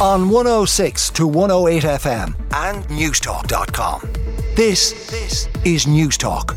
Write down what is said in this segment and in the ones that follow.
on 106 to 108 FM and Newstalk.com. This, this is Newstalk.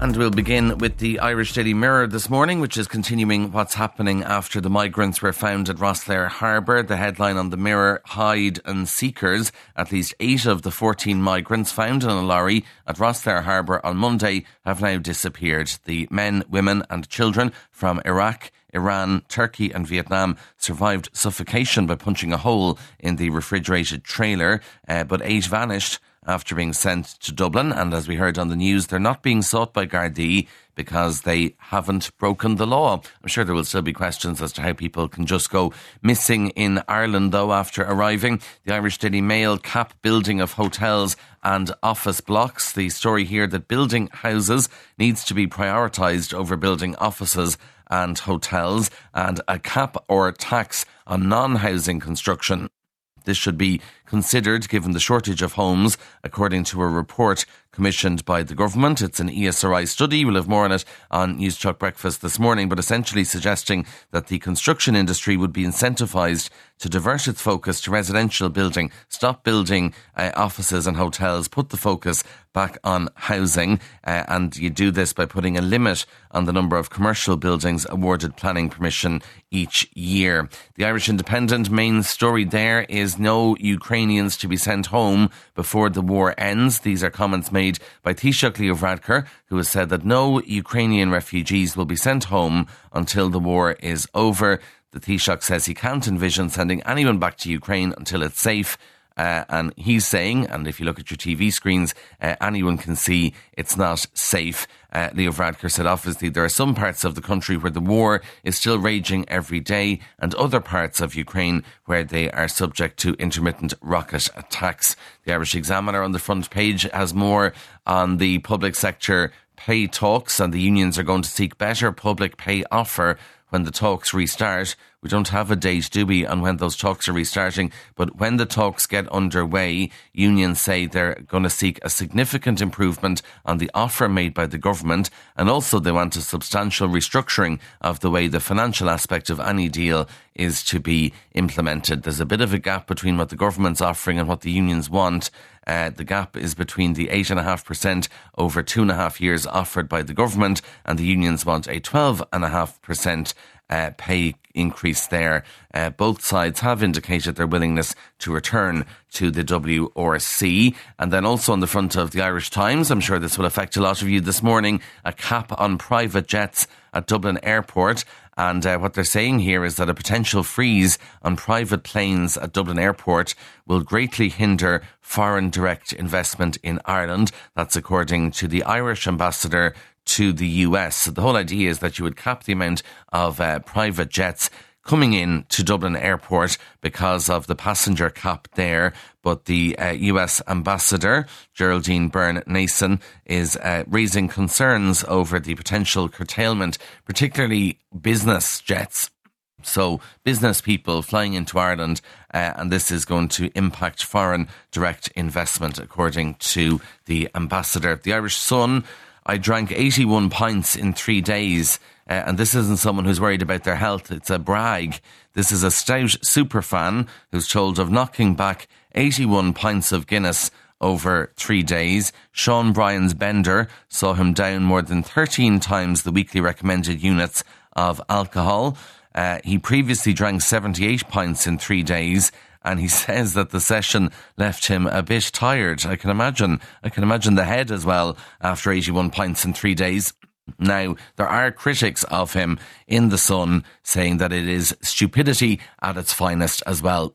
And we'll begin with the Irish Daily Mirror this morning, which is continuing what's happening after the migrants were found at Rosslare Harbour. The headline on the Mirror Hide and Seekers. At least eight of the 14 migrants found in a lorry at Rosslare Harbour on Monday have now disappeared. The men, women, and children from Iraq, Iran, Turkey, and Vietnam survived suffocation by punching a hole in the refrigerated trailer, uh, but eight vanished after being sent to Dublin. And as we heard on the news, they're not being sought by Gardaí because they haven't broken the law. I'm sure there will still be questions as to how people can just go missing in Ireland, though, after arriving. The Irish Daily Mail cap building of hotels and office blocks. The story here that building houses needs to be prioritised over building offices and hotels, and a cap or tax on non housing construction. This should be considered given the shortage of homes, according to a report commissioned by the government. It's an ESRI study. We'll have more on it on Newstalk Breakfast this morning, but essentially suggesting that the construction industry would be incentivised to divert its focus to residential building, stop building uh, offices and hotels, put the focus back on housing, uh, and you do this by putting a limit on the number of commercial buildings awarded planning permission each year. The Irish Independent main story there is no Ukrainians to be sent home before the war ends. These are comments made by Taoiseach Leo who has said that no Ukrainian refugees will be sent home until the war is over. The Taoiseach says he can't envision sending anyone back to Ukraine until it's safe. Uh, and he's saying, and if you look at your TV screens, uh, anyone can see it's not safe. Uh, Leo Varadkar said, obviously, there are some parts of the country where the war is still raging every day, and other parts of Ukraine where they are subject to intermittent rocket attacks. The Irish Examiner on the front page has more on the public sector pay talks, and the unions are going to seek better public pay offer when the talks restart. We don't have a date, do we, on when those talks are restarting? But when the talks get underway, unions say they're going to seek a significant improvement on the offer made by the government. And also, they want a substantial restructuring of the way the financial aspect of any deal is to be implemented. There's a bit of a gap between what the government's offering and what the unions want. Uh, the gap is between the 8.5% over two and a half years offered by the government, and the unions want a 12.5% uh, pay increase there. Uh, both sides have indicated their willingness to return to the WRC. And then also on the front of the Irish Times, I'm sure this will affect a lot of you this morning, a cap on private jets at Dublin Airport. And uh, what they're saying here is that a potential freeze on private planes at Dublin Airport will greatly hinder foreign direct investment in Ireland. That's according to the Irish ambassador to the US. So the whole idea is that you would cap the amount of uh, private jets coming in to Dublin Airport because of the passenger cap there. But the uh, US ambassador, Geraldine Byrne Nason, is uh, raising concerns over the potential curtailment, particularly business jets. So, business people flying into Ireland, uh, and this is going to impact foreign direct investment, according to the ambassador. The Irish Sun I drank 81 pints in three days. Uh, and this isn't someone who's worried about their health. It's a brag. This is a stout super fan who's told of knocking back 81 pints of Guinness over three days. Sean Bryan's bender saw him down more than 13 times the weekly recommended units of alcohol. Uh, he previously drank 78 pints in three days and he says that the session left him a bit tired. I can imagine. I can imagine the head as well after 81 pints in three days. Now, there are critics of him in The Sun saying that it is stupidity at its finest as well.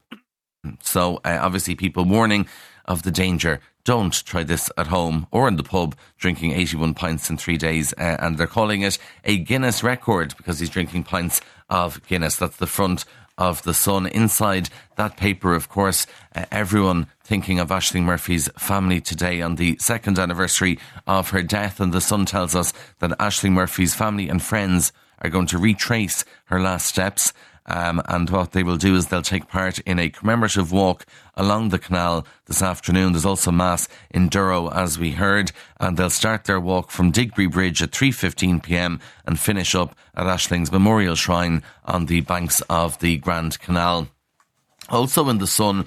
So, uh, obviously, people warning of the danger. Don't try this at home or in the pub, drinking 81 pints in three days. Uh, and they're calling it a Guinness record because he's drinking pints of Guinness. That's the front of the Sun. Inside that paper, of course, uh, everyone thinking of Ashling Murphy's family today on the second anniversary of her death. And the Sun tells us that Ashling Murphy's family and friends are going to retrace her last steps um, and what they will do is they'll take part in a commemorative walk along the canal this afternoon. There's also mass in Durrow, as we heard, and they'll start their walk from Digby Bridge at 3:15 p.m. and finish up at Ashling's Memorial Shrine on the banks of the Grand Canal. Also in the Sun,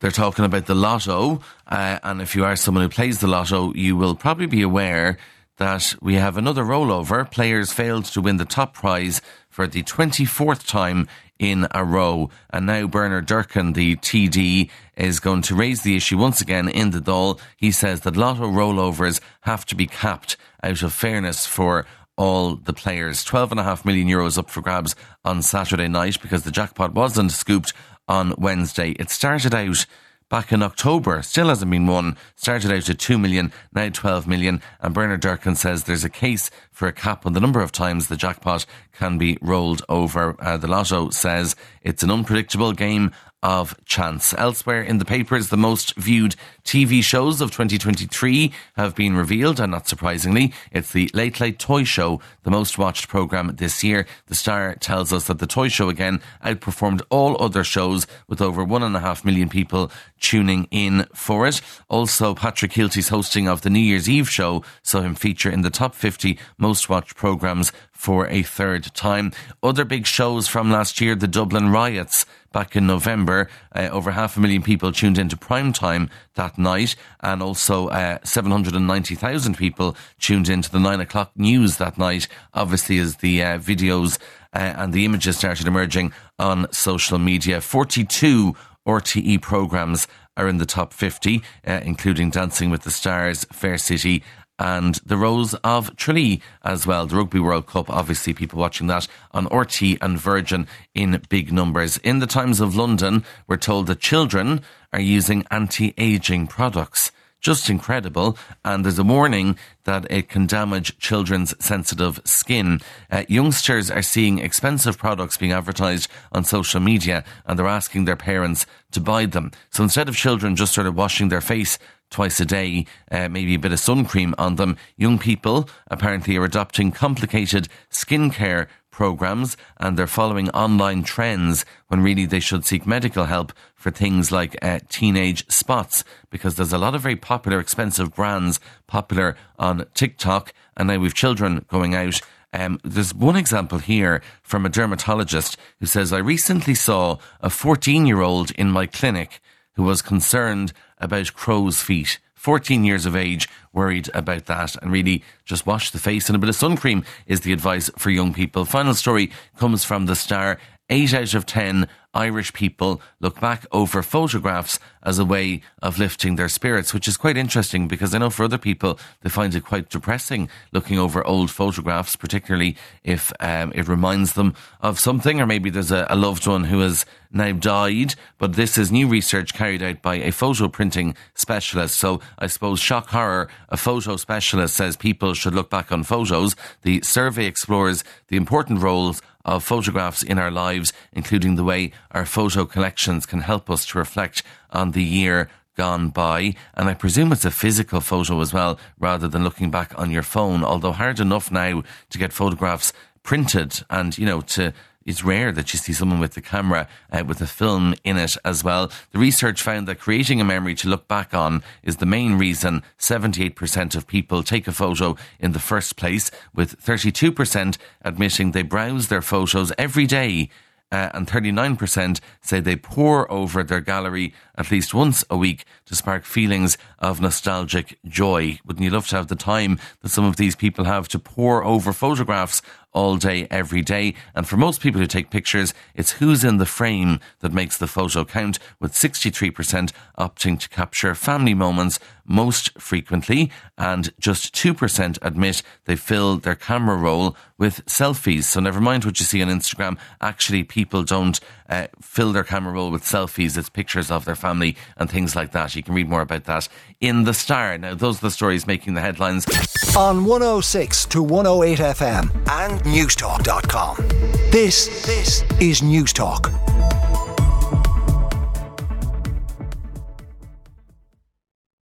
they're talking about the lotto. Uh, and if you are someone who plays the lotto, you will probably be aware that we have another rollover. Players failed to win the top prize for the 24th time in a row. And now Bernard Durkan, the TD, is going to raise the issue once again in the Dáil. He says that lotto rollovers have to be capped out of fairness for all the players. 12.5 million euros up for grabs on Saturday night because the jackpot wasn't scooped on Wednesday. It started out back in October. Still hasn't been won. Started out at 2 million, now 12 million. And Bernard Durkan says there's a case for a cap on the number of times the jackpot can be rolled over. Uh, the Lotto says it's an unpredictable game of chance. Elsewhere in the papers, the most viewed TV shows of 2023 have been revealed, and not surprisingly, it's the Late Late Toy Show, the most watched programme this year. The Star tells us that the Toy Show again outperformed all other shows with over one and a half million people tuning in for it. Also, Patrick Kielty's hosting of the New Year's Eve show saw him feature in the top 50 most watched programmes for a third time. Other big shows from last year, the Dublin riots back in November. Uh, over half a million people tuned into prime time that night, and also uh, 790,000 people tuned into the nine o'clock news that night. Obviously, as the uh, videos uh, and the images started emerging on social media, 42 RTE programs are in the top 50, uh, including Dancing with the Stars, Fair City, and the Rose of Tralee as well. The Rugby World Cup, obviously, people watching that on RTE and Virgin in big numbers. In the Times of London, we're told that children are using anti aging products. Just incredible. And there's a warning that it can damage children's sensitive skin. Uh, youngsters are seeing expensive products being advertised on social media and they're asking their parents to buy them. So instead of children just sort of washing their face twice a day, uh, maybe a bit of sun cream on them. Young people apparently are adopting complicated skincare programs and they're following online trends when really they should seek medical help for things like uh, teenage spots because there's a lot of very popular expensive brands popular on TikTok and now we've children going out um, there's one example here from a dermatologist who says, I recently saw a 14 year old in my clinic who was concerned about crow's feet. 14 years of age, worried about that, and really just wash the face and a bit of sun cream is the advice for young people. Final story comes from the Star. Eight out of 10 Irish people look back over photographs as a way of lifting their spirits, which is quite interesting because I know for other people they find it quite depressing looking over old photographs, particularly if um, it reminds them of something or maybe there's a, a loved one who has now died. But this is new research carried out by a photo printing specialist. So I suppose shock horror, a photo specialist says people should look back on photos. The survey explores the important roles of photographs in our lives, including the way our photo collections can help us to reflect on the year gone by. And I presume it's a physical photo as well, rather than looking back on your phone, although hard enough now to get photographs printed and, you know, to it's rare that you see someone with the camera uh, with a film in it as well. The research found that creating a memory to look back on is the main reason 78% of people take a photo in the first place, with 32% admitting they browse their photos every day uh, and 39% say they pore over their gallery at least once a week to spark feelings of nostalgic joy. Wouldn't you love to have the time that some of these people have to pore over photographs all day, every day. And for most people who take pictures, it's who's in the frame that makes the photo count, with 63% opting to capture family moments most frequently, and just 2% admit they fill their camera roll with selfies. So never mind what you see on Instagram, actually, people don't uh, fill their camera roll with selfies. It's pictures of their family and things like that. You can read more about that in The Star. Now, those are the stories making the headlines. On 106 to 108 FM and Newstalk.com. This, this is Newstalk.